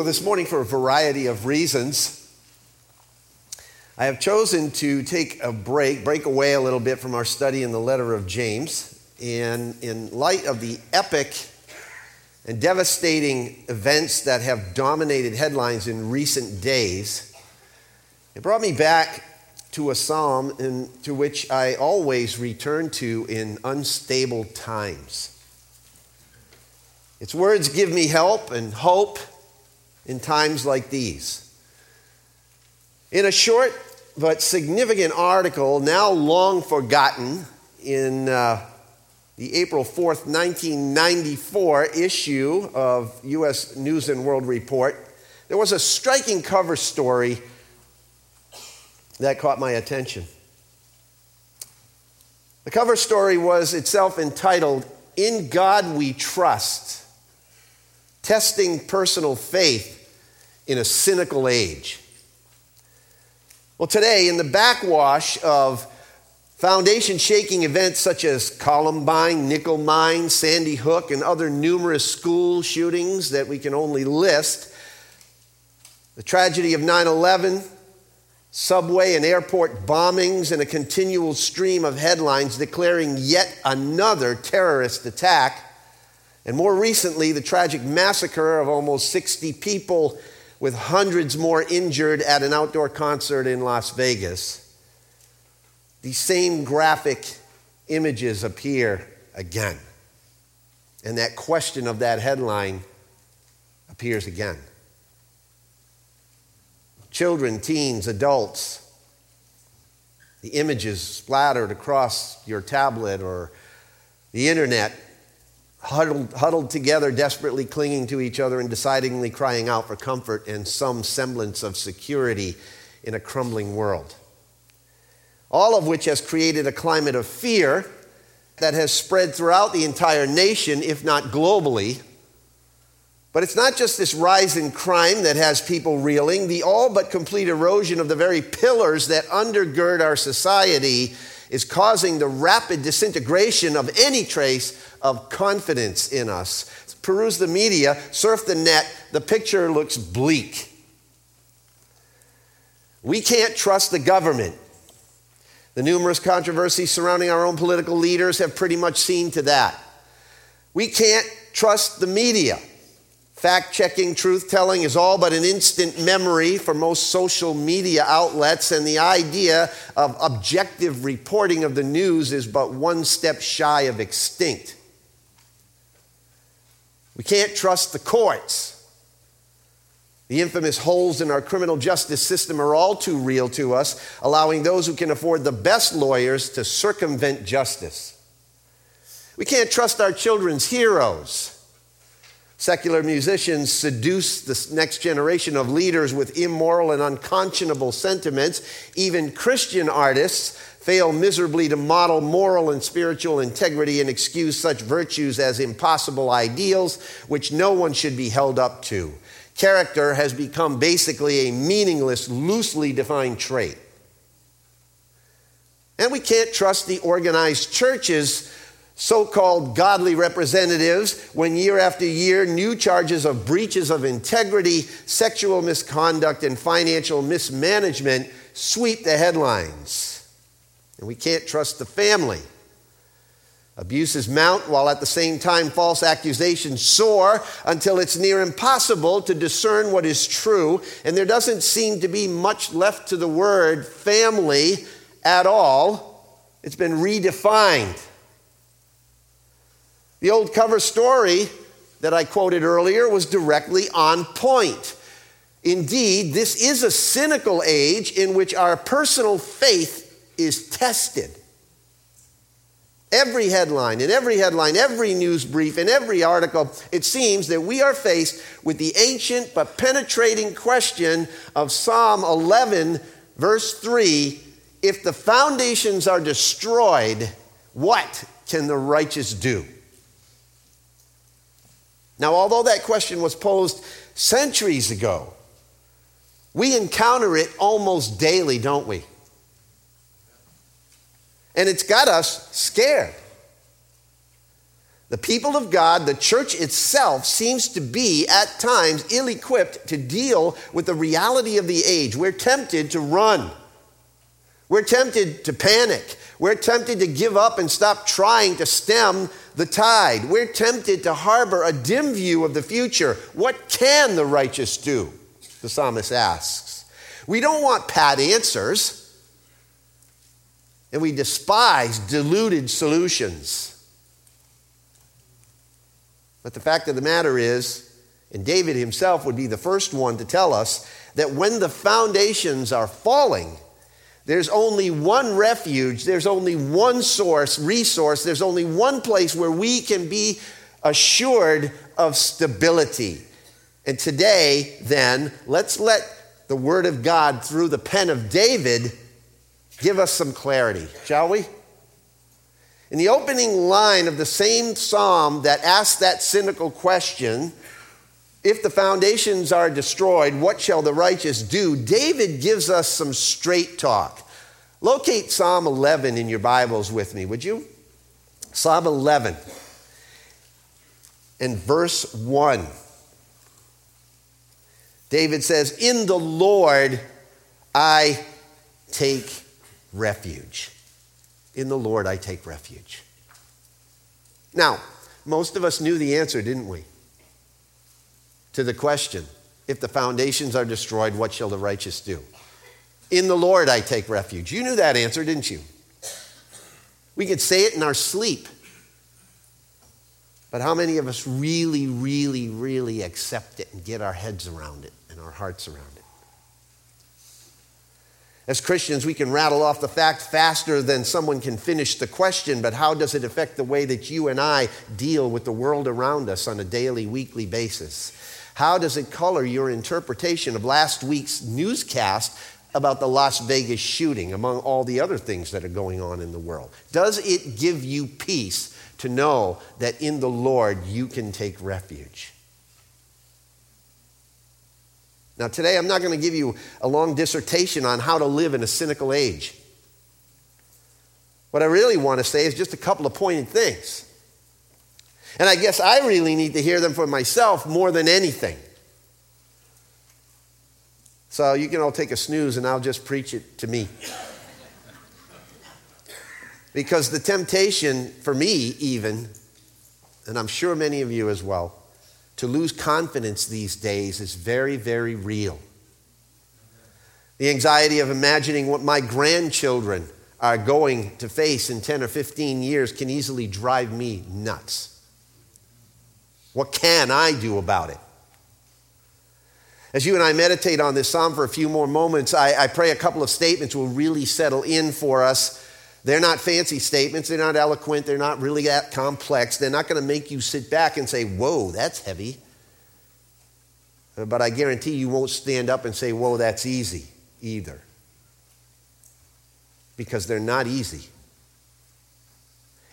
So, this morning, for a variety of reasons, I have chosen to take a break, break away a little bit from our study in the letter of James. And in light of the epic and devastating events that have dominated headlines in recent days, it brought me back to a psalm in, to which I always return to in unstable times. Its words give me help and hope in times like these. In a short but significant article, now long forgotten, in uh, the April 4th, 1994 issue of U.S. News and World Report, there was a striking cover story that caught my attention. The cover story was itself entitled, In God We Trust Testing Personal Faith in a Cynical Age. Well, today, in the backwash of Foundation shaking events such as Columbine, Nickel Mine, Sandy Hook, and other numerous school shootings that we can only list. The tragedy of 9 11, subway and airport bombings, and a continual stream of headlines declaring yet another terrorist attack. And more recently, the tragic massacre of almost 60 people with hundreds more injured at an outdoor concert in Las Vegas. These same graphic images appear again. And that question of that headline appears again. Children, teens, adults, the images splattered across your tablet or the internet, huddled, huddled together, desperately clinging to each other and decidingly crying out for comfort and some semblance of security in a crumbling world all of which has created a climate of fear that has spread throughout the entire nation, if not globally. But it's not just this rise in crime that has people reeling. The all but complete erosion of the very pillars that undergird our society is causing the rapid disintegration of any trace of confidence in us. Peruse the media, surf the net, the picture looks bleak. We can't trust the government. The numerous controversies surrounding our own political leaders have pretty much seen to that. We can't trust the media. Fact checking, truth telling is all but an instant memory for most social media outlets, and the idea of objective reporting of the news is but one step shy of extinct. We can't trust the courts. The infamous holes in our criminal justice system are all too real to us, allowing those who can afford the best lawyers to circumvent justice. We can't trust our children's heroes. Secular musicians seduce the next generation of leaders with immoral and unconscionable sentiments. Even Christian artists fail miserably to model moral and spiritual integrity and excuse such virtues as impossible ideals, which no one should be held up to character has become basically a meaningless, loosely defined trait. And we can't trust the organized churches so called godly representatives when year after year new charges of breaches of integrity, sexual misconduct, and financial mismanagement sweep the headlines. And we can't trust the family Abuses mount while at the same time false accusations soar until it's near impossible to discern what is true, and there doesn't seem to be much left to the word family at all. It's been redefined. The old cover story that I quoted earlier was directly on point. Indeed, this is a cynical age in which our personal faith is tested. Every headline, in every headline, every news brief, in every article, it seems that we are faced with the ancient but penetrating question of Psalm 11, verse 3 If the foundations are destroyed, what can the righteous do? Now, although that question was posed centuries ago, we encounter it almost daily, don't we? And it's got us scared. The people of God, the church itself, seems to be at times ill equipped to deal with the reality of the age. We're tempted to run. We're tempted to panic. We're tempted to give up and stop trying to stem the tide. We're tempted to harbor a dim view of the future. What can the righteous do? The psalmist asks. We don't want pat answers, and we despise deluded solutions. But the fact of the matter is, and David himself would be the first one to tell us, that when the foundations are falling, there's only one refuge, there's only one source, resource, there's only one place where we can be assured of stability. And today, then, let's let the Word of God through the pen of David give us some clarity, shall we? In the opening line of the same psalm that asks that cynical question, if the foundations are destroyed, what shall the righteous do? David gives us some straight talk. Locate Psalm 11 in your Bibles with me, would you? Psalm 11 and verse 1. David says, In the Lord I take refuge. In the Lord I take refuge. Now, most of us knew the answer, didn't we? To the question if the foundations are destroyed, what shall the righteous do? In the Lord I take refuge. You knew that answer, didn't you? We could say it in our sleep. But how many of us really, really, really accept it and get our heads around it and our hearts around it? As Christians, we can rattle off the fact faster than someone can finish the question, but how does it affect the way that you and I deal with the world around us on a daily, weekly basis? How does it color your interpretation of last week's newscast about the Las Vegas shooting, among all the other things that are going on in the world? Does it give you peace to know that in the Lord you can take refuge? Now, today I'm not going to give you a long dissertation on how to live in a cynical age. What I really want to say is just a couple of pointed things. And I guess I really need to hear them for myself more than anything. So you can all take a snooze and I'll just preach it to me. Because the temptation for me, even, and I'm sure many of you as well, to lose confidence these days is very, very real. The anxiety of imagining what my grandchildren are going to face in 10 or 15 years can easily drive me nuts. What can I do about it? As you and I meditate on this psalm for a few more moments, I, I pray a couple of statements will really settle in for us they're not fancy statements. They're not eloquent. They're not really that complex. They're not going to make you sit back and say, Whoa, that's heavy. But I guarantee you won't stand up and say, Whoa, that's easy either. Because they're not easy.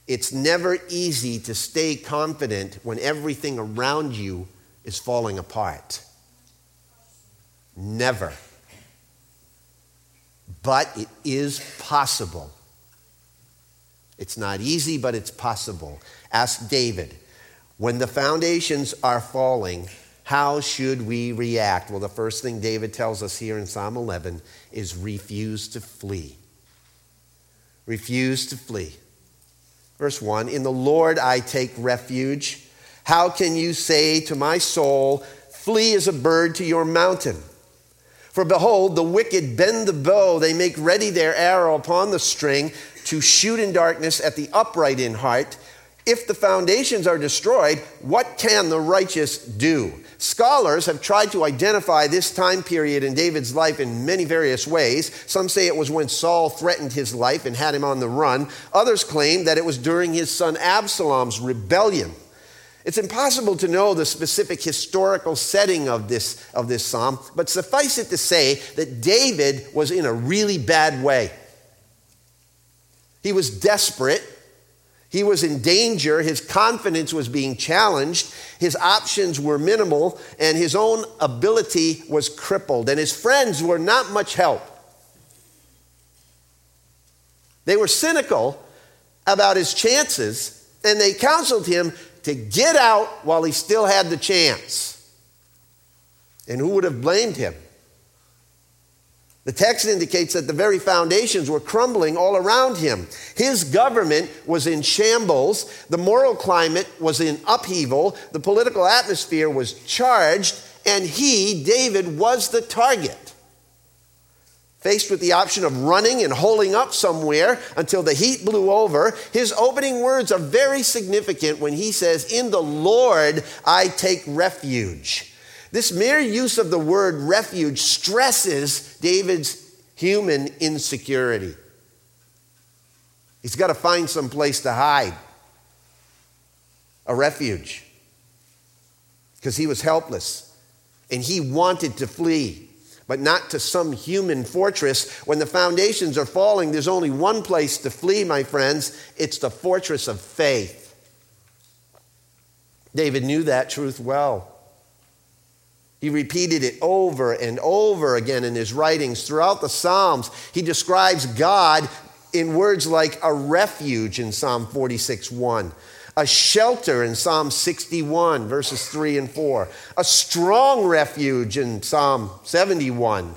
It's never easy to stay confident when everything around you is falling apart. Never. But it is possible it's not easy, but it's possible. Ask David, when the foundations are falling, how should we react? Well, the first thing David tells us here in Psalm 11 is refuse to flee. Refuse to flee. Verse 1 In the Lord I take refuge. How can you say to my soul, Flee as a bird to your mountain? For behold, the wicked bend the bow, they make ready their arrow upon the string to shoot in darkness at the upright in heart. If the foundations are destroyed, what can the righteous do? Scholars have tried to identify this time period in David's life in many various ways. Some say it was when Saul threatened his life and had him on the run. Others claim that it was during his son Absalom's rebellion. It's impossible to know the specific historical setting of this, of this psalm, but suffice it to say that David was in a really bad way. He was desperate. He was in danger. His confidence was being challenged. His options were minimal, and his own ability was crippled. And his friends were not much help. They were cynical about his chances, and they counseled him to get out while he still had the chance. And who would have blamed him? The text indicates that the very foundations were crumbling all around him. His government was in shambles, the moral climate was in upheaval, the political atmosphere was charged, and he, David, was the target. Faced with the option of running and holding up somewhere until the heat blew over, his opening words are very significant when he says, In the Lord I take refuge. This mere use of the word refuge stresses David's human insecurity. He's got to find some place to hide, a refuge, because he was helpless and he wanted to flee, but not to some human fortress. When the foundations are falling, there's only one place to flee, my friends it's the fortress of faith. David knew that truth well. He repeated it over and over again in his writings. Throughout the Psalms, he describes God in words like a refuge in Psalm 46 1, a shelter in Psalm 61, verses 3 and 4, a strong refuge in Psalm 71,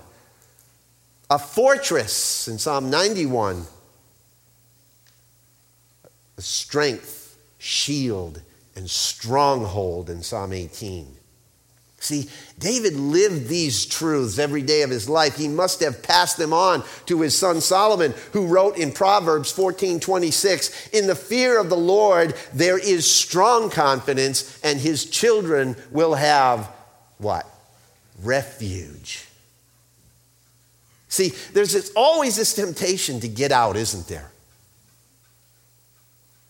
a fortress in Psalm 91, a strength, shield, and stronghold in Psalm 18. See, David lived these truths every day of his life. He must have passed them on to his son Solomon, who wrote in Proverbs 14 26, In the fear of the Lord there is strong confidence, and his children will have what? Refuge. See, there's this, always this temptation to get out, isn't there?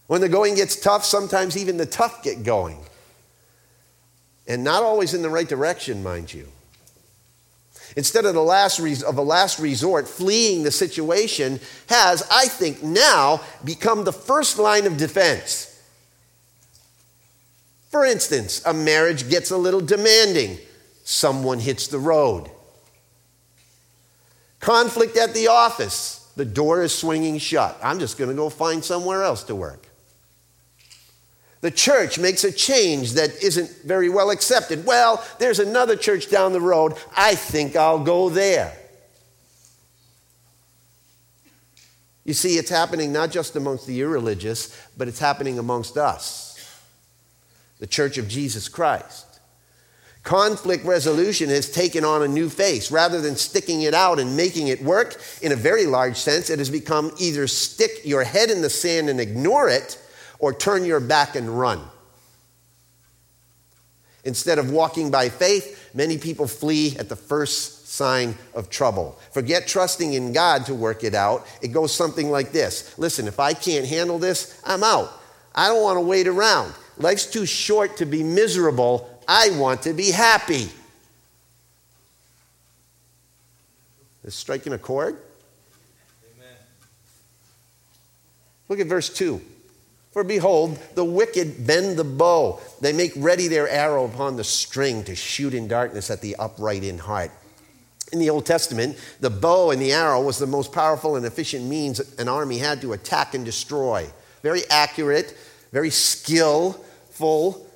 When the going gets tough, sometimes even the tough get going and not always in the right direction, mind you. Instead of, the last of a last resort, fleeing the situation has, I think, now become the first line of defense. For instance, a marriage gets a little demanding, someone hits the road. Conflict at the office, the door is swinging shut. I'm just going to go find somewhere else to work. The church makes a change that isn't very well accepted. Well, there's another church down the road. I think I'll go there. You see, it's happening not just amongst the irreligious, but it's happening amongst us, the church of Jesus Christ. Conflict resolution has taken on a new face. Rather than sticking it out and making it work, in a very large sense, it has become either stick your head in the sand and ignore it or turn your back and run. Instead of walking by faith, many people flee at the first sign of trouble. Forget trusting in God to work it out. It goes something like this Listen, if I can't handle this, I'm out. I don't want to wait around. Life's too short to be miserable. I want to be happy. Is striking a chord? Amen. Look at verse 2. For behold, the wicked bend the bow. They make ready their arrow upon the string to shoot in darkness at the upright in heart. In the Old Testament, the bow and the arrow was the most powerful and efficient means an army had to attack and destroy. Very accurate, very skillful.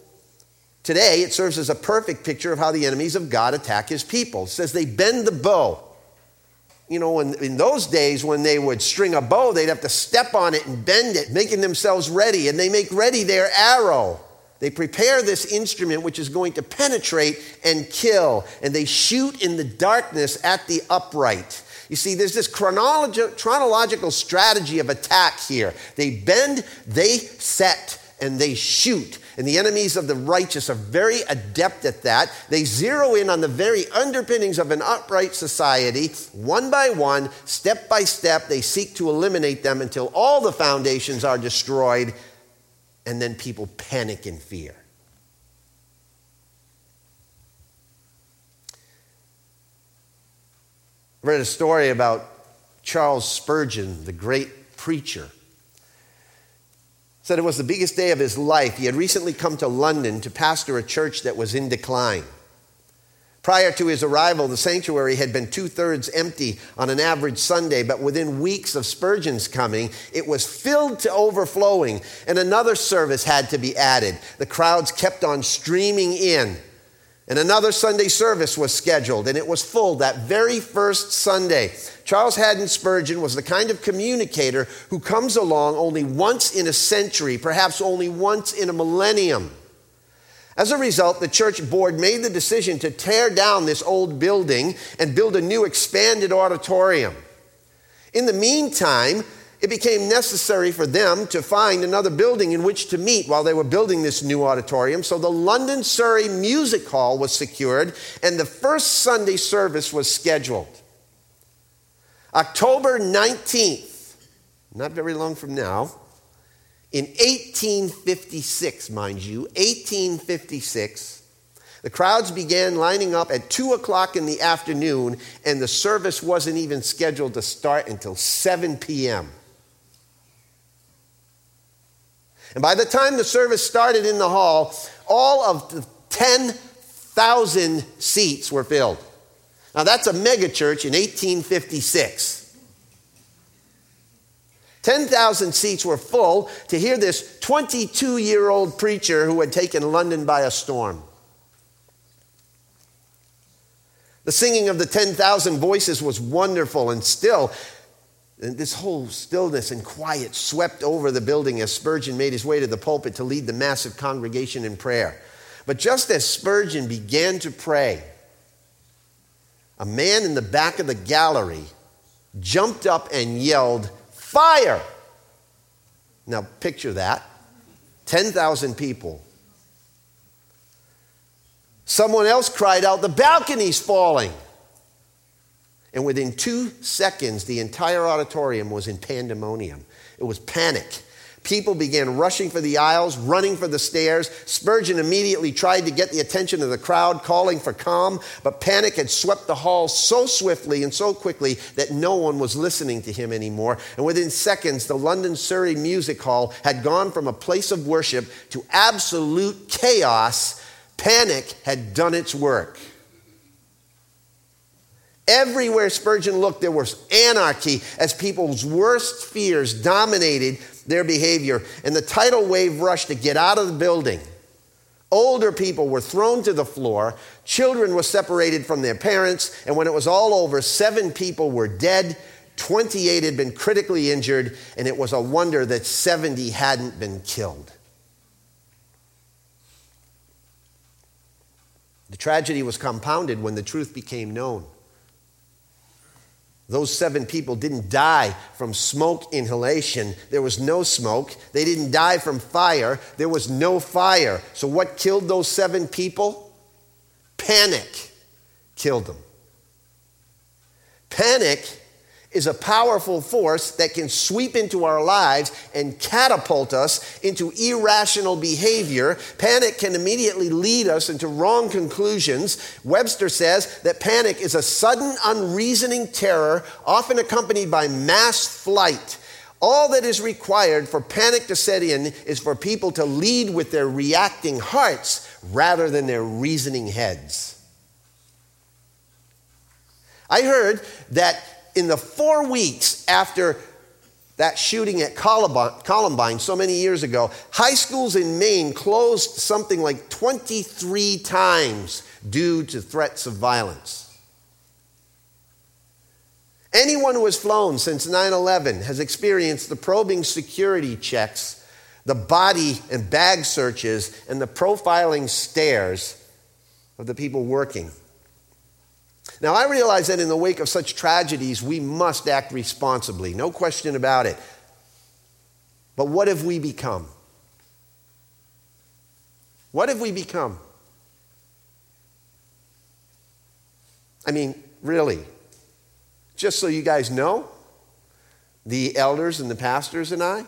Today, it serves as a perfect picture of how the enemies of God attack his people. It says they bend the bow you know, in, in those days when they would string a bow, they'd have to step on it and bend it, making themselves ready. And they make ready their arrow. They prepare this instrument which is going to penetrate and kill. And they shoot in the darkness at the upright. You see, there's this chronologi- chronological strategy of attack here. They bend, they set, and they shoot. And the enemies of the righteous are very adept at that. They zero in on the very underpinnings of an upright society. One by one, step by step, they seek to eliminate them until all the foundations are destroyed, and then people panic in fear. I read a story about Charles Spurgeon, the great preacher said it was the biggest day of his life. He had recently come to London to pastor a church that was in decline. Prior to his arrival, the sanctuary had been two thirds empty on an average Sunday, but within weeks of Spurgeon's coming, it was filled to overflowing, and another service had to be added. The crowds kept on streaming in, and another Sunday service was scheduled, and it was full that very first Sunday. Charles Haddon Spurgeon was the kind of communicator who comes along only once in a century, perhaps only once in a millennium. As a result, the church board made the decision to tear down this old building and build a new expanded auditorium. In the meantime, it became necessary for them to find another building in which to meet while they were building this new auditorium. So the London Surrey Music Hall was secured and the first Sunday service was scheduled. October 19th, not very long from now, in 1856, mind you, 1856, the crowds began lining up at 2 o'clock in the afternoon, and the service wasn't even scheduled to start until 7 p.m. And by the time the service started in the hall, all of the 10,000 seats were filled. Now, that's a megachurch in 1856. 10,000 seats were full to hear this 22 year old preacher who had taken London by a storm. The singing of the 10,000 voices was wonderful and still. And this whole stillness and quiet swept over the building as Spurgeon made his way to the pulpit to lead the massive congregation in prayer. But just as Spurgeon began to pray, a man in the back of the gallery jumped up and yelled, fire. Now, picture that 10,000 people. Someone else cried out, The balcony's falling. And within two seconds, the entire auditorium was in pandemonium. It was panic. People began rushing for the aisles, running for the stairs. Spurgeon immediately tried to get the attention of the crowd, calling for calm, but panic had swept the hall so swiftly and so quickly that no one was listening to him anymore. And within seconds, the London Surrey Music Hall had gone from a place of worship to absolute chaos. Panic had done its work. Everywhere Spurgeon looked, there was anarchy as people's worst fears dominated their behavior. And the tidal wave rushed to get out of the building. Older people were thrown to the floor. Children were separated from their parents. And when it was all over, seven people were dead. 28 had been critically injured. And it was a wonder that 70 hadn't been killed. The tragedy was compounded when the truth became known. Those seven people didn't die from smoke inhalation. There was no smoke. They didn't die from fire. There was no fire. So, what killed those seven people? Panic killed them. Panic is a powerful force that can sweep into our lives and catapult us into irrational behavior. Panic can immediately lead us into wrong conclusions. Webster says that panic is a sudden, unreasoning terror, often accompanied by mass flight. All that is required for panic to set in is for people to lead with their reacting hearts rather than their reasoning heads. I heard that in the four weeks after that shooting at Columbine so many years ago, high schools in Maine closed something like 23 times due to threats of violence. Anyone who has flown since 9 11 has experienced the probing security checks, the body and bag searches, and the profiling stares of the people working now, I realize that in the wake of such tragedies, we must act responsibly, no question about it. But what have we become? What have we become? I mean, really, just so you guys know, the elders and the pastors and I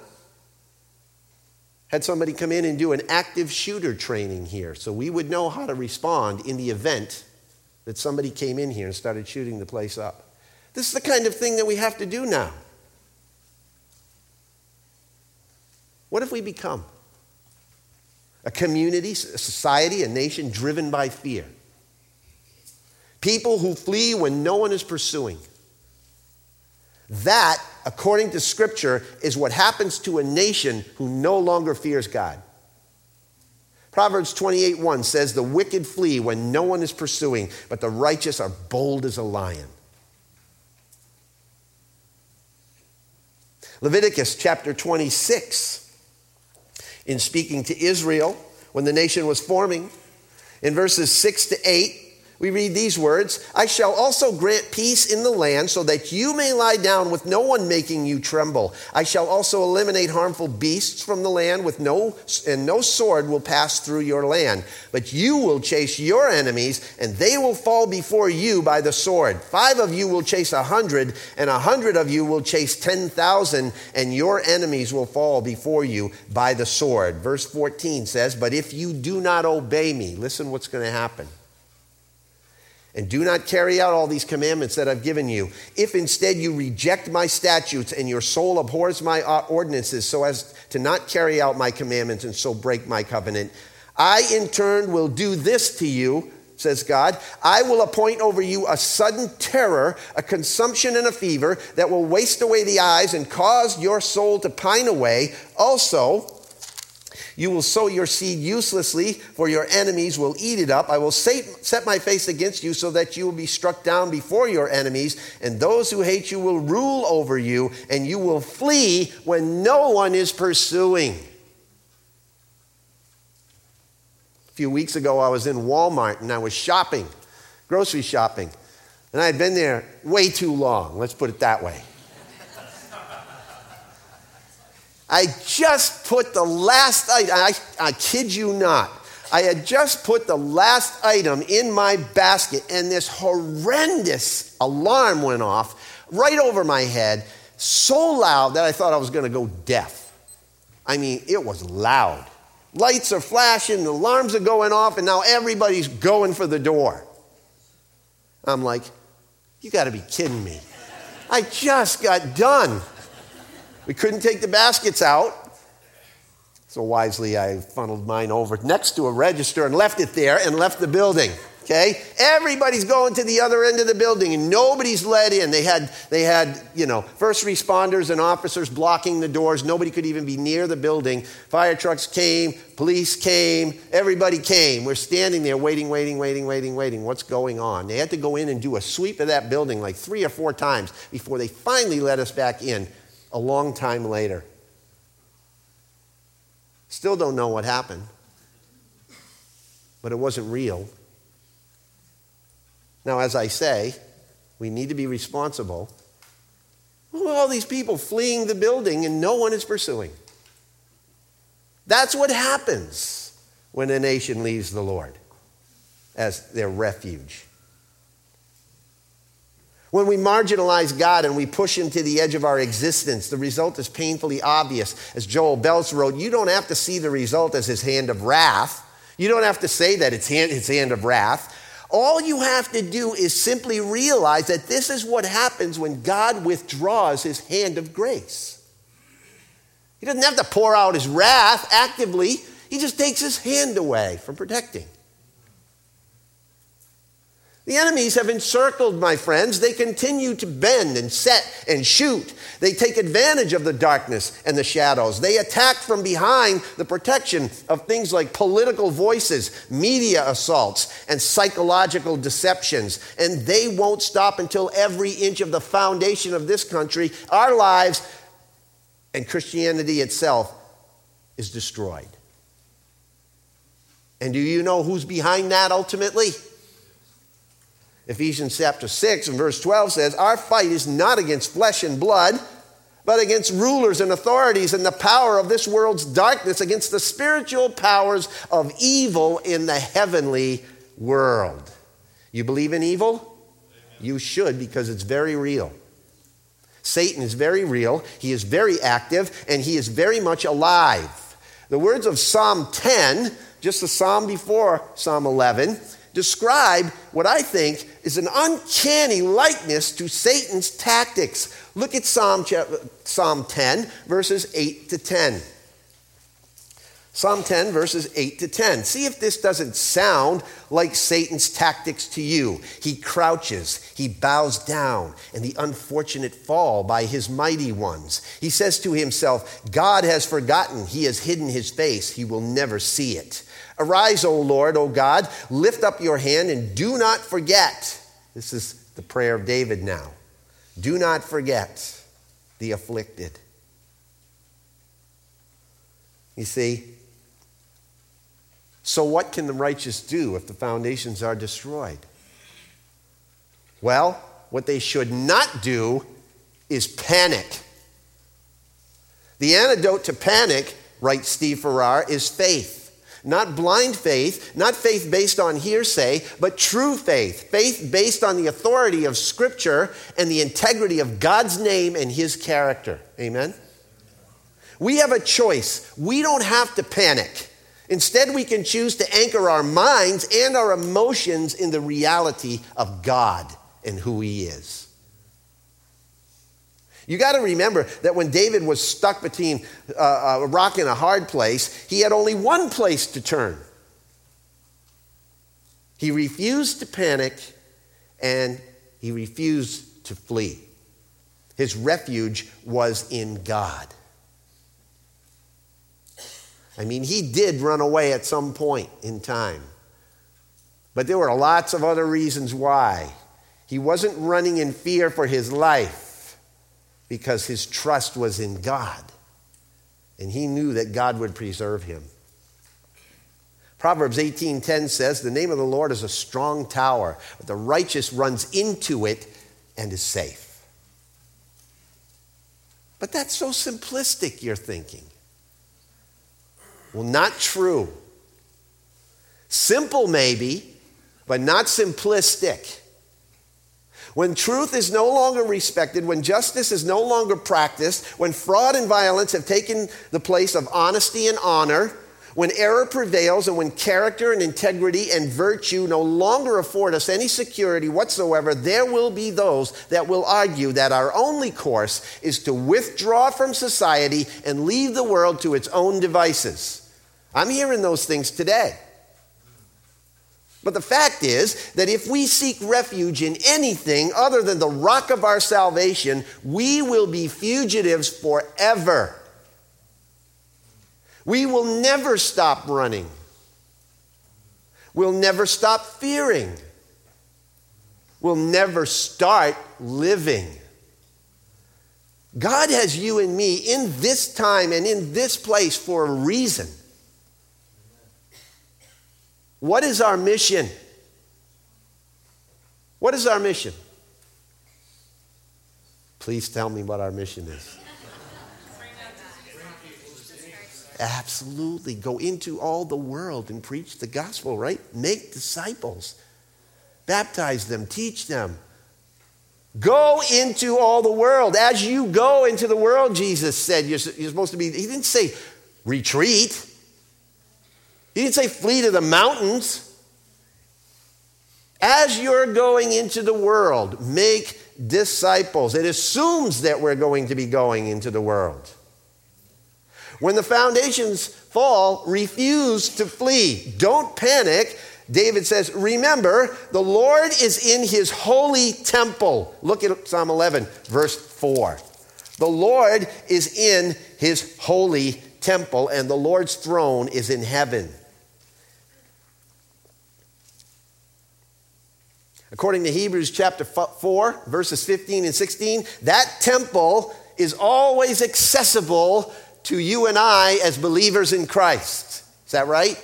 had somebody come in and do an active shooter training here so we would know how to respond in the event that somebody came in here and started shooting the place up. This is the kind of thing that we have to do now. What have we become? A community, a society, a nation driven by fear. People who flee when no one is pursuing. That, according to Scripture, is what happens to a nation who no longer fears God. Proverbs 28 1 says, The wicked flee when no one is pursuing, but the righteous are bold as a lion. Leviticus chapter 26, in speaking to Israel when the nation was forming, in verses 6 to 8, we read these words I shall also grant peace in the land so that you may lie down with no one making you tremble. I shall also eliminate harmful beasts from the land with no and no sword will pass through your land. But you will chase your enemies and they will fall before you by the sword. Five of you will chase a hundred and a hundred of you will chase ten thousand and your enemies will fall before you by the sword. Verse 14 says, But if you do not obey me, listen what's going to happen and do not carry out all these commandments that I've given you. If instead you reject my statutes and your soul abhors my uh, ordinances so as to not carry out my commandments and so break my covenant, I in turn will do this to you, says God. I will appoint over you a sudden terror, a consumption and a fever that will waste away the eyes and cause your soul to pine away. Also, you will sow your seed uselessly, for your enemies will eat it up. I will set my face against you so that you will be struck down before your enemies, and those who hate you will rule over you, and you will flee when no one is pursuing. A few weeks ago, I was in Walmart and I was shopping, grocery shopping, and I had been there way too long, let's put it that way. I just put the last item, I, I kid you not. I had just put the last item in my basket, and this horrendous alarm went off right over my head, so loud that I thought I was going to go deaf. I mean, it was loud. Lights are flashing, alarms are going off, and now everybody's going for the door. I'm like, you got to be kidding me. I just got done. We couldn't take the baskets out. So wisely, I funneled mine over next to a register and left it there and left the building. Okay? Everybody's going to the other end of the building and nobody's let in. They had, they had, you know, first responders and officers blocking the doors. Nobody could even be near the building. Fire trucks came, police came, everybody came. We're standing there waiting, waiting, waiting, waiting, waiting. What's going on? They had to go in and do a sweep of that building like three or four times before they finally let us back in a long time later. Still don't know what happened, but it wasn't real. Now, as I say, we need to be responsible. all these people fleeing the building and no one is pursuing. That's what happens when a nation leaves the Lord as their refuge. When we marginalize God and we push him to the edge of our existence, the result is painfully obvious. As Joel Belz wrote, you don't have to see the result as his hand of wrath. You don't have to say that it's hand, his hand of wrath. All you have to do is simply realize that this is what happens when God withdraws his hand of grace. He doesn't have to pour out his wrath actively, he just takes his hand away from protecting. The enemies have encircled my friends. They continue to bend and set and shoot. They take advantage of the darkness and the shadows. They attack from behind the protection of things like political voices, media assaults, and psychological deceptions. And they won't stop until every inch of the foundation of this country, our lives, and Christianity itself is destroyed. And do you know who's behind that ultimately? Ephesians chapter 6 and verse 12 says, Our fight is not against flesh and blood, but against rulers and authorities and the power of this world's darkness, against the spiritual powers of evil in the heavenly world. You believe in evil? You should because it's very real. Satan is very real, he is very active, and he is very much alive. The words of Psalm 10, just the psalm before Psalm 11, describe what I think is an uncanny likeness to Satan's tactics. Look at Psalm, Psalm 10, verses 8 to 10. Psalm 10, verses 8 to 10. See if this doesn't sound like Satan's tactics to you. He crouches, he bows down, and the unfortunate fall by his mighty ones. He says to himself, God has forgotten, he has hidden his face, he will never see it. Arise, O Lord, O God, lift up your hand and do not forget. This is the prayer of David now. Do not forget the afflicted. You see, so, what can the righteous do if the foundations are destroyed? Well, what they should not do is panic. The antidote to panic, writes Steve Farrar, is faith. Not blind faith, not faith based on hearsay, but true faith. Faith based on the authority of Scripture and the integrity of God's name and His character. Amen? We have a choice. We don't have to panic. Instead, we can choose to anchor our minds and our emotions in the reality of God and who He is. You got to remember that when David was stuck between uh, a rock and a hard place, he had only one place to turn. He refused to panic and he refused to flee. His refuge was in God. I mean, he did run away at some point in time. But there were lots of other reasons why. He wasn't running in fear for his life because his trust was in God. And he knew that God would preserve him. Proverbs 18:10 says, "The name of the Lord is a strong tower, the righteous runs into it and is safe." But that's so simplistic, you're thinking. Well, not true. Simple, maybe, but not simplistic. When truth is no longer respected, when justice is no longer practiced, when fraud and violence have taken the place of honesty and honor, when error prevails, and when character and integrity and virtue no longer afford us any security whatsoever, there will be those that will argue that our only course is to withdraw from society and leave the world to its own devices. I'm hearing those things today. But the fact is that if we seek refuge in anything other than the rock of our salvation, we will be fugitives forever. We will never stop running. We'll never stop fearing. We'll never start living. God has you and me in this time and in this place for a reason. What is our mission? What is our mission? Please tell me what our mission is. Absolutely. Go into all the world and preach the gospel, right? Make disciples, baptize them, teach them. Go into all the world. As you go into the world, Jesus said, you're, you're supposed to be, he didn't say retreat. He didn't say flee to the mountains. As you're going into the world, make disciples. It assumes that we're going to be going into the world. When the foundations fall, refuse to flee. Don't panic. David says, Remember, the Lord is in his holy temple. Look at Psalm 11, verse 4. The Lord is in his holy temple, and the Lord's throne is in heaven. According to Hebrews chapter 4, verses 15 and 16, that temple is always accessible to you and I as believers in Christ. Is that right?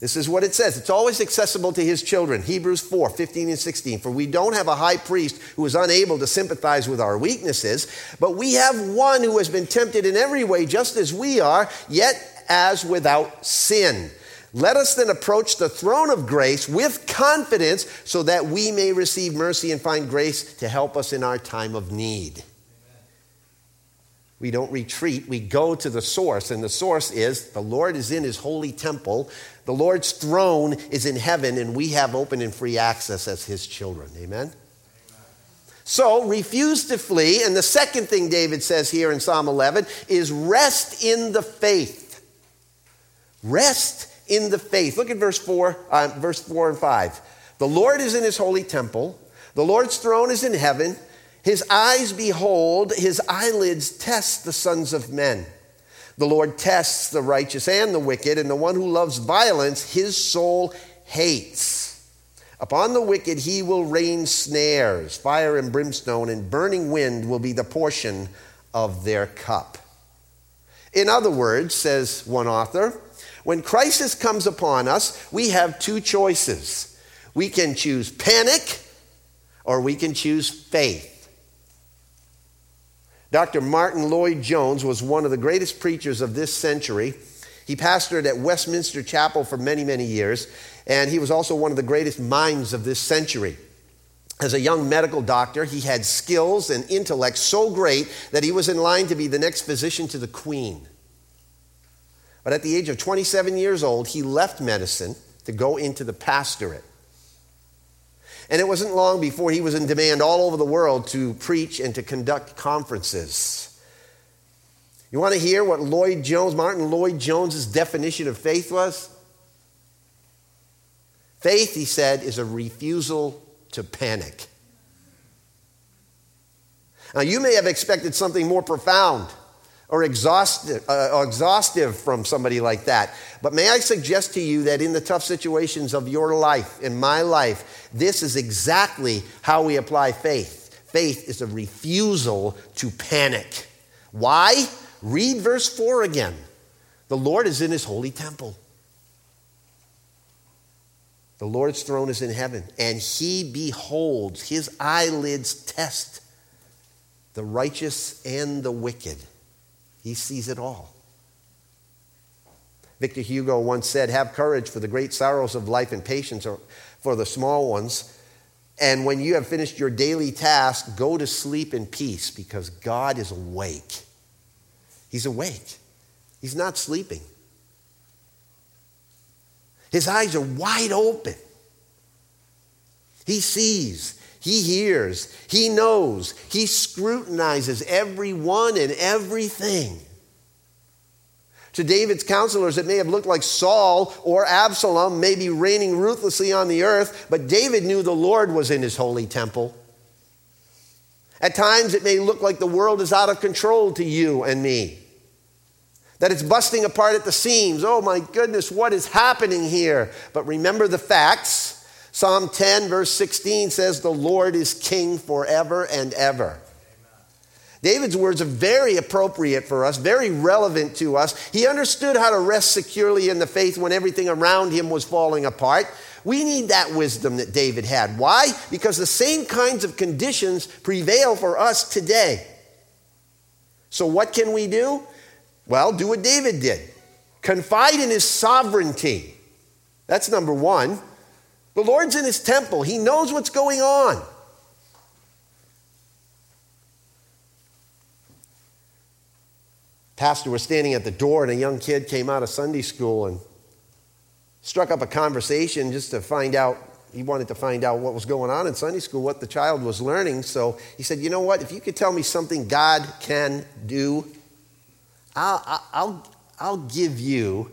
This is what it says. It's always accessible to his children. Hebrews 4 15 and 16. For we don't have a high priest who is unable to sympathize with our weaknesses, but we have one who has been tempted in every way, just as we are, yet as without sin. Let us then approach the throne of grace with confidence so that we may receive mercy and find grace to help us in our time of need. We don't retreat, we go to the source, and the source is the Lord is in his holy temple. The Lord's throne is in heaven, and we have open and free access as his children. Amen? So refuse to flee. And the second thing David says here in Psalm 11 is rest in the faith. Rest in the faith. Look at verse 4, uh, verse 4 and 5. The Lord is in his holy temple. The Lord's throne is in heaven. His eyes behold, his eyelids test the sons of men. The Lord tests the righteous and the wicked, and the one who loves violence, his soul hates. Upon the wicked he will rain snares, fire and brimstone, and burning wind will be the portion of their cup. In other words, says one author, when crisis comes upon us, we have two choices. We can choose panic or we can choose faith. Dr. Martyn Lloyd-Jones was one of the greatest preachers of this century. He pastored at Westminster Chapel for many, many years, and he was also one of the greatest minds of this century. As a young medical doctor, he had skills and intellect so great that he was in line to be the next physician to the Queen. But at the age of 27 years old, he left medicine to go into the pastorate. And it wasn't long before he was in demand all over the world to preach and to conduct conferences. You want to hear what Lloyd Jones, Martyn Lloyd-Jones's definition of faith was? Faith, he said, is a refusal to panic. Now, you may have expected something more profound or exhaustive, uh, exhaustive from somebody like that. But may I suggest to you that in the tough situations of your life, in my life, this is exactly how we apply faith. Faith is a refusal to panic. Why? Read verse 4 again. The Lord is in his holy temple. The Lord's throne is in heaven, and he beholds, his eyelids test the righteous and the wicked. He sees it all. Victor Hugo once said, Have courage for the great sorrows of life and patience for the small ones. And when you have finished your daily task, go to sleep in peace because God is awake. He's awake, He's not sleeping. His eyes are wide open. He sees, he hears, he knows, he scrutinizes everyone and everything. To David's counselors, it may have looked like Saul or Absalom may be reigning ruthlessly on the earth, but David knew the Lord was in his holy temple. At times, it may look like the world is out of control to you and me, that it's busting apart at the seams. Oh my goodness, what is happening here? But remember the facts Psalm 10, verse 16 says, The Lord is king forever and ever. David's words are very appropriate for us, very relevant to us. He understood how to rest securely in the faith when everything around him was falling apart. We need that wisdom that David had. Why? Because the same kinds of conditions prevail for us today. So, what can we do? Well, do what David did confide in his sovereignty. That's number one. The Lord's in his temple, he knows what's going on. Pastor was standing at the door, and a young kid came out of Sunday school and struck up a conversation just to find out. He wanted to find out what was going on in Sunday school, what the child was learning. So he said, You know what? If you could tell me something God can do, I'll, I'll, I'll give you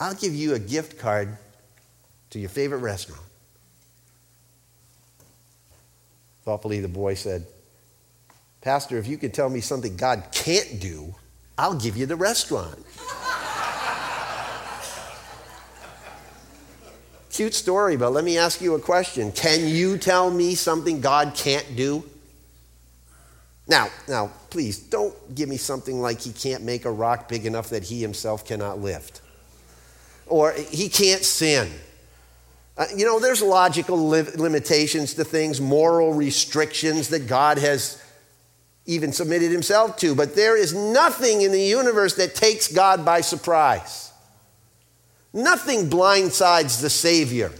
I'll give you a gift card to your favorite restaurant. Thoughtfully, the boy said, Pastor, if you could tell me something God can't do, I'll give you the restaurant. Cute story, but let me ask you a question. Can you tell me something God can't do? Now, now, please don't give me something like he can't make a rock big enough that he himself cannot lift or he can't sin. Uh, you know, there's logical li- limitations to things, moral restrictions that God has even submitted himself to, but there is nothing in the universe that takes God by surprise. Nothing blindsides the Savior.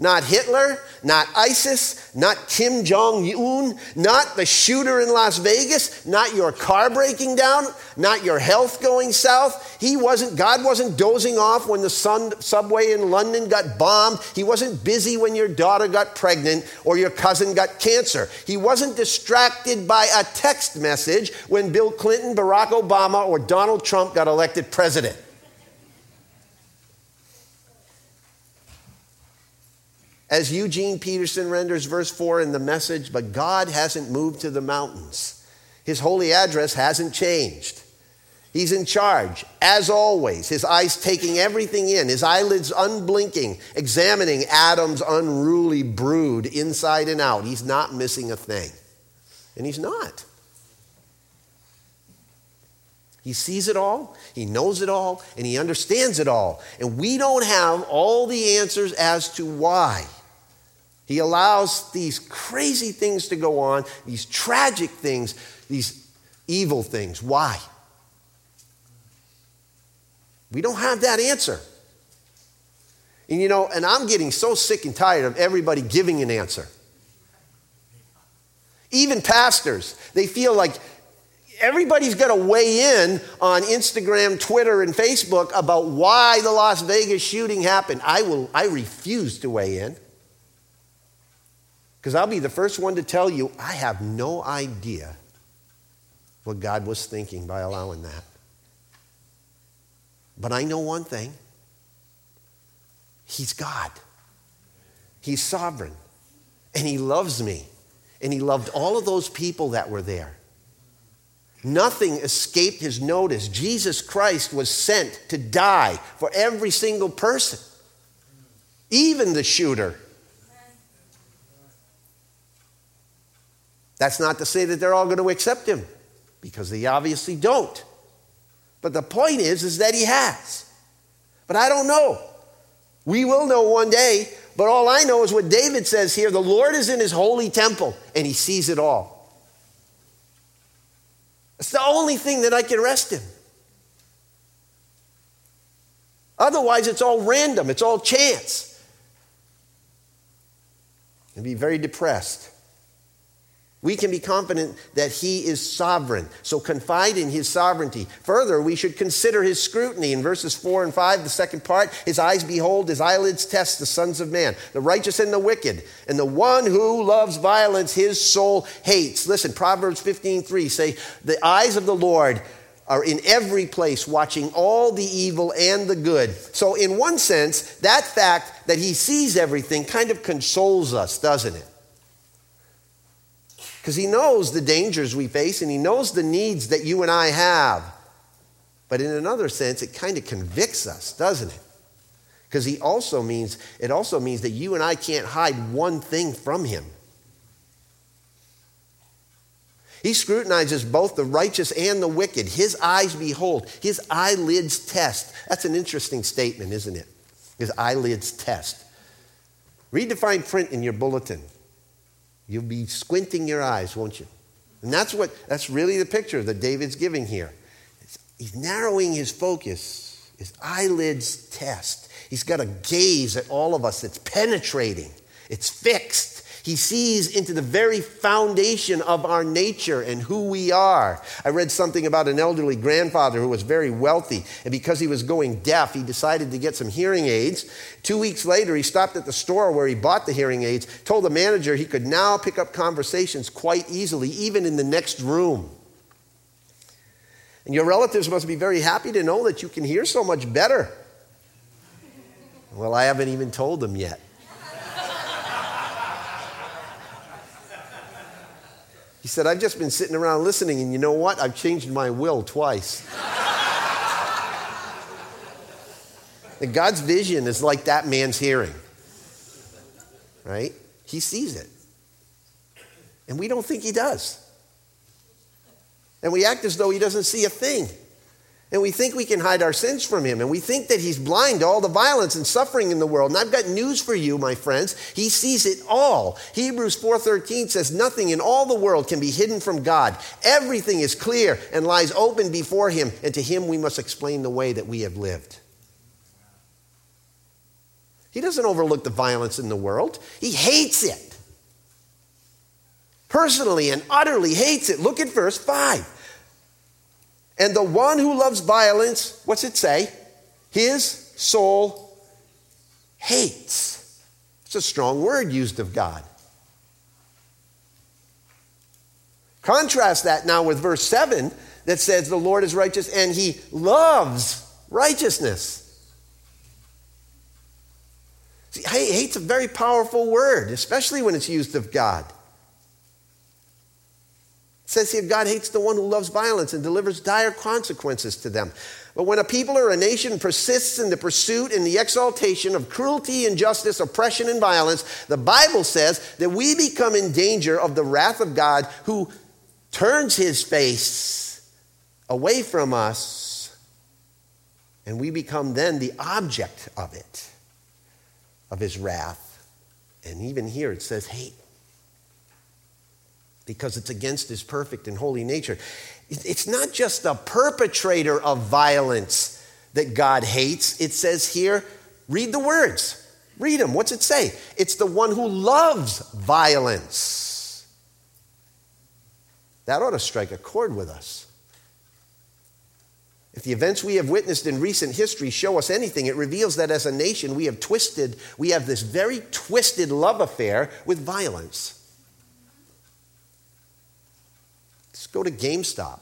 Not Hitler, not ISIS, not Kim Jong un, not the shooter in Las Vegas, not your car breaking down, not your health going south. He wasn't, God wasn't dozing off when the sun, subway in London got bombed. He wasn't busy when your daughter got pregnant or your cousin got cancer. He wasn't distracted by a text message when Bill Clinton, Barack Obama, or Donald Trump got elected president. As Eugene Peterson renders verse 4 in the message, but God hasn't moved to the mountains. His holy address hasn't changed. He's in charge, as always, his eyes taking everything in, his eyelids unblinking, examining Adam's unruly brood inside and out. He's not missing a thing. And he's not. He sees it all, he knows it all, and he understands it all. And we don't have all the answers as to why. He allows these crazy things to go on, these tragic things, these evil things. Why? We don't have that answer. And you know, and I'm getting so sick and tired of everybody giving an answer. Even pastors, they feel like everybody's got to weigh in on Instagram, Twitter, and Facebook about why the Las Vegas shooting happened. I will I refuse to weigh in. Because I'll be the first one to tell you, I have no idea what God was thinking by allowing that. But I know one thing He's God, He's sovereign, and He loves me, and He loved all of those people that were there. Nothing escaped His notice. Jesus Christ was sent to die for every single person, even the shooter. That's not to say that they're all going to accept him, because they obviously don't. But the point is, is that he has. But I don't know. We will know one day, but all I know is what David says here the Lord is in his holy temple, and he sees it all. It's the only thing that I can rest in. Otherwise, it's all random, it's all chance. And be very depressed. We can be confident that he is sovereign. So confide in his sovereignty. Further, we should consider his scrutiny. In verses 4 and 5, the second part, his eyes behold, his eyelids test the sons of man, the righteous and the wicked. And the one who loves violence, his soul hates. Listen, Proverbs 15:3 say, The eyes of the Lord are in every place, watching all the evil and the good. So, in one sense, that fact that he sees everything kind of consoles us, doesn't it? Because he knows the dangers we face and he knows the needs that you and I have. But in another sense, it kind of convicts us, doesn't it? Because he also means it also means that you and I can't hide one thing from him. He scrutinizes both the righteous and the wicked. His eyes behold, his eyelids test. That's an interesting statement, isn't it? His eyelids test. Read the fine print in your bulletin. You'll be squinting your eyes, won't you? And that's what that's really the picture that David's giving here. He's narrowing his focus, his eyelids test. He's got a gaze at all of us that's penetrating, it's fixed. He sees into the very foundation of our nature and who we are. I read something about an elderly grandfather who was very wealthy, and because he was going deaf, he decided to get some hearing aids. Two weeks later, he stopped at the store where he bought the hearing aids, told the manager he could now pick up conversations quite easily, even in the next room. And your relatives must be very happy to know that you can hear so much better. Well, I haven't even told them yet. He said, I've just been sitting around listening, and you know what? I've changed my will twice. and God's vision is like that man's hearing, right? He sees it. And we don't think he does. And we act as though he doesn't see a thing. And we think we can hide our sins from him. And we think that he's blind to all the violence and suffering in the world. And I've got news for you, my friends. He sees it all. Hebrews 4:13 says nothing in all the world can be hidden from God. Everything is clear and lies open before him, and to him we must explain the way that we have lived. He doesn't overlook the violence in the world, he hates it. Personally and utterly hates it. Look at verse 5. And the one who loves violence, what's it say? His soul hates. It's a strong word used of God. Contrast that now with verse 7 that says, The Lord is righteous and he loves righteousness. See, hate's a very powerful word, especially when it's used of God. Says here, God hates the one who loves violence and delivers dire consequences to them. But when a people or a nation persists in the pursuit and the exaltation of cruelty, injustice, oppression, and violence, the Bible says that we become in danger of the wrath of God who turns his face away from us, and we become then the object of it, of his wrath. And even here it says hate because it's against his perfect and holy nature. It's not just the perpetrator of violence that God hates. It says here, read the words. Read them. What's it say? It's the one who loves violence. That ought to strike a chord with us. If the events we have witnessed in recent history show us anything, it reveals that as a nation we have twisted, we have this very twisted love affair with violence. Let's go to GameStop.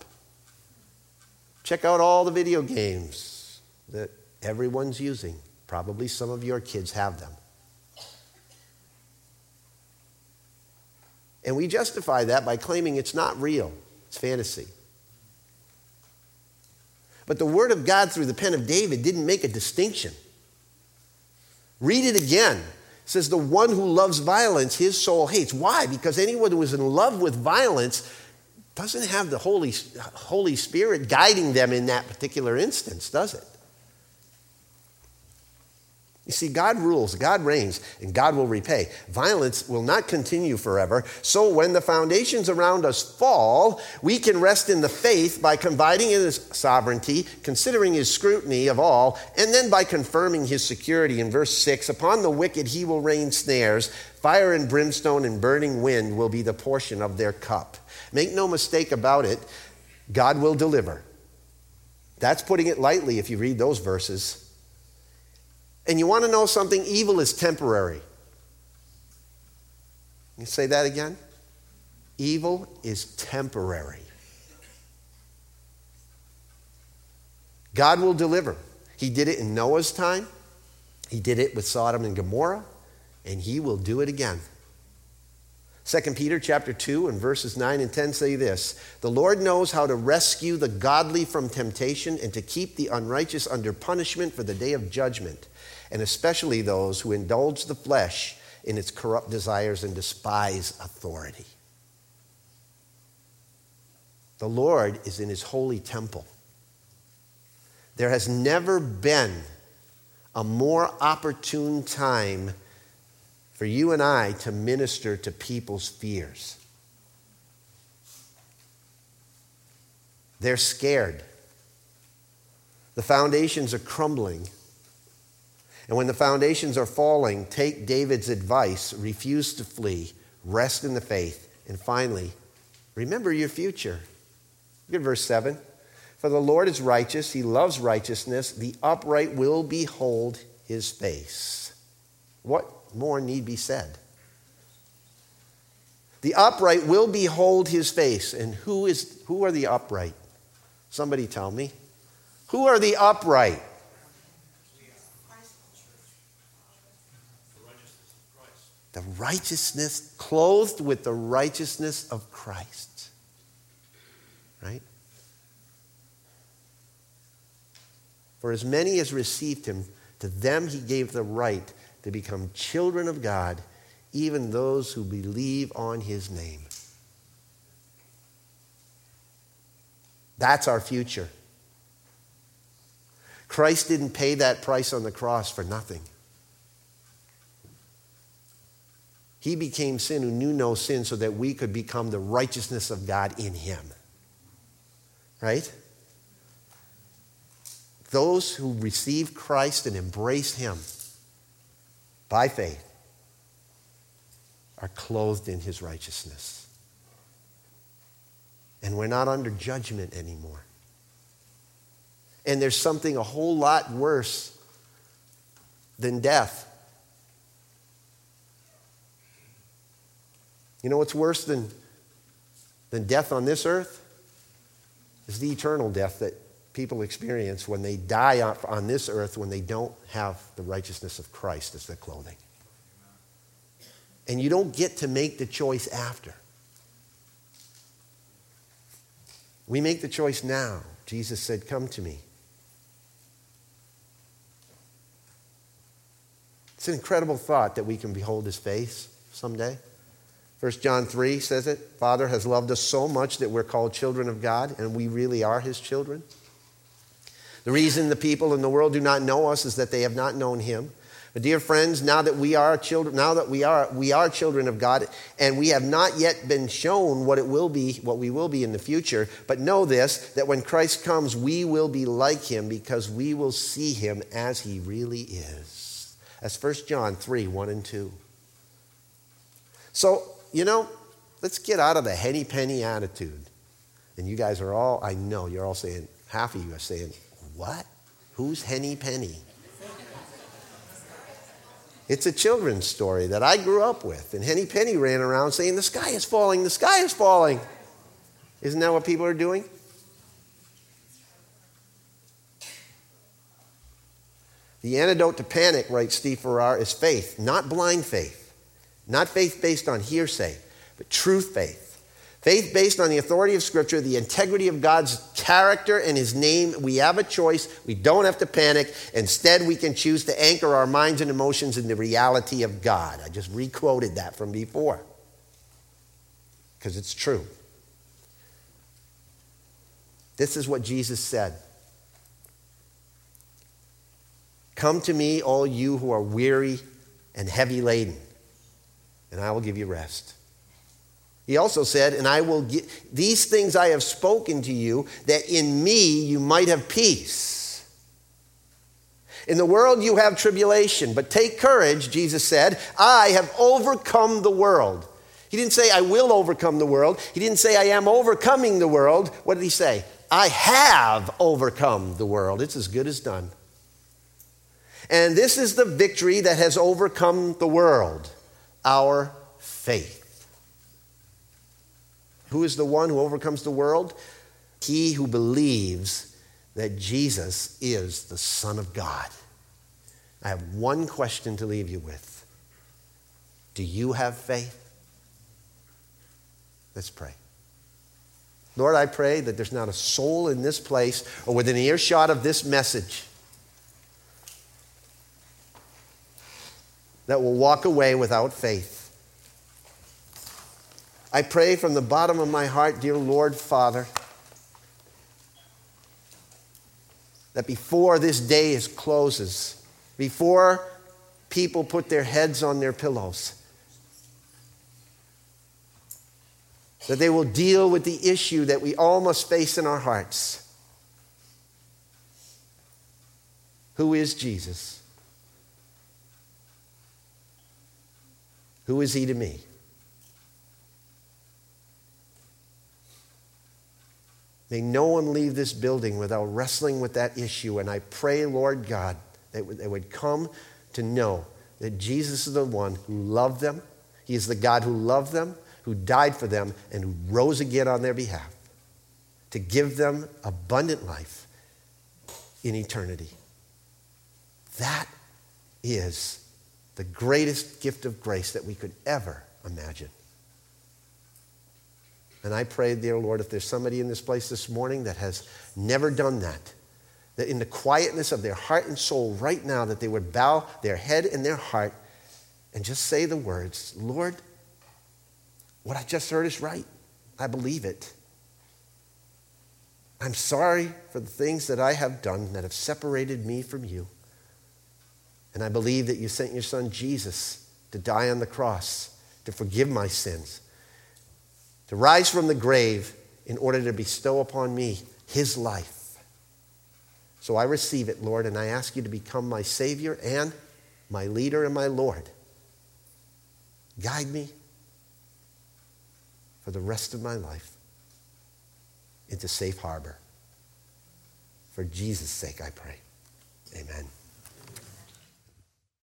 Check out all the video games that everyone's using. Probably some of your kids have them. And we justify that by claiming it's not real, it's fantasy. But the Word of God through the pen of David didn't make a distinction. Read it again. It says, The one who loves violence, his soul hates. Why? Because anyone who is in love with violence doesn't have the Holy, Holy Spirit guiding them in that particular instance, does it? You see, God rules, God reigns, and God will repay. Violence will not continue forever. So when the foundations around us fall, we can rest in the faith by confiding in His sovereignty, considering His scrutiny of all, and then by confirming His security. In verse 6 Upon the wicked He will rain snares, fire and brimstone and burning wind will be the portion of their cup. Make no mistake about it, God will deliver. That's putting it lightly if you read those verses. And you want to know something? Evil is temporary. You say that again? Evil is temporary. God will deliver. He did it in Noah's time, He did it with Sodom and Gomorrah, and He will do it again. 2 Peter chapter 2 and verses 9 and 10 say this The Lord knows how to rescue the godly from temptation and to keep the unrighteous under punishment for the day of judgment and especially those who indulge the flesh in its corrupt desires and despise authority. The Lord is in his holy temple. There has never been a more opportune time for you and I to minister to people's fears. They're scared. The foundations are crumbling. And when the foundations are falling, take David's advice, refuse to flee, rest in the faith, and finally, remember your future. Look at verse 7. For the Lord is righteous, he loves righteousness, the upright will behold his face. What more need be said? The upright will behold his face. And who, is, who are the upright? Somebody tell me. Who are the upright? The righteousness, clothed with the righteousness of Christ. Right? For as many as received him, to them he gave the right to become children of God, even those who believe on his name. That's our future. Christ didn't pay that price on the cross for nothing. He became sin who knew no sin so that we could become the righteousness of God in him. Right? Those who receive Christ and embrace him by faith, are clothed in his righteousness. And we're not under judgment anymore. And there's something a whole lot worse than death. You know what's worse than, than death on this earth? Is the eternal death that people experience when they die on this earth when they don't have the righteousness of Christ as their clothing. And you don't get to make the choice after. We make the choice now. Jesus said, Come to me. It's an incredible thought that we can behold his face someday. 1 John 3 says it Father has loved us so much that we're called children of God, and we really are his children. The reason the people in the world do not know us is that they have not known him. But dear friends, now that we are children, now that we are we are children of God, and we have not yet been shown what it will be, what we will be in the future, but know this that when Christ comes, we will be like him because we will see him as he really is. That's 1 John 3, 1 and 2. So you know, let's get out of the henny penny attitude. And you guys are all, I know, you're all saying, half of you are saying, what? Who's Henny Penny? It's a children's story that I grew up with. And Henny Penny ran around saying, The sky is falling, the sky is falling. Isn't that what people are doing? The antidote to panic, writes Steve Farrar, is faith, not blind faith. Not faith based on hearsay, but truth faith. Faith based on the authority of Scripture, the integrity of God's character and His name. We have a choice. We don't have to panic. Instead, we can choose to anchor our minds and emotions in the reality of God. I just requoted that from before because it's true. This is what Jesus said Come to me, all you who are weary and heavy laden and I will give you rest. He also said, And I will give these things I have spoken to you, that in me you might have peace. In the world you have tribulation, but take courage, Jesus said, I have overcome the world. He didn't say, I will overcome the world. He didn't say, I am overcoming the world. What did he say? I have overcome the world. It's as good as done. And this is the victory that has overcome the world our faith. Who is the one who overcomes the world? He who believes that Jesus is the Son of God. I have one question to leave you with. Do you have faith? Let's pray. Lord, I pray that there's not a soul in this place or within earshot of this message that will walk away without faith. I pray from the bottom of my heart, dear Lord Father, that before this day is closes, before people put their heads on their pillows, that they will deal with the issue that we all must face in our hearts. Who is Jesus? Who is he to me? May no one leave this building without wrestling with that issue. And I pray, Lord God, that they would come to know that Jesus is the one who loved them. He is the God who loved them, who died for them, and who rose again on their behalf to give them abundant life in eternity. That is the greatest gift of grace that we could ever imagine. And I pray, dear Lord, if there's somebody in this place this morning that has never done that, that in the quietness of their heart and soul right now, that they would bow their head and their heart and just say the words, Lord, what I just heard is right. I believe it. I'm sorry for the things that I have done that have separated me from you. And I believe that you sent your son Jesus to die on the cross to forgive my sins, to rise from the grave in order to bestow upon me his life. So I receive it, Lord, and I ask you to become my Savior and my leader and my Lord. Guide me for the rest of my life into safe harbor. For Jesus' sake, I pray. Amen.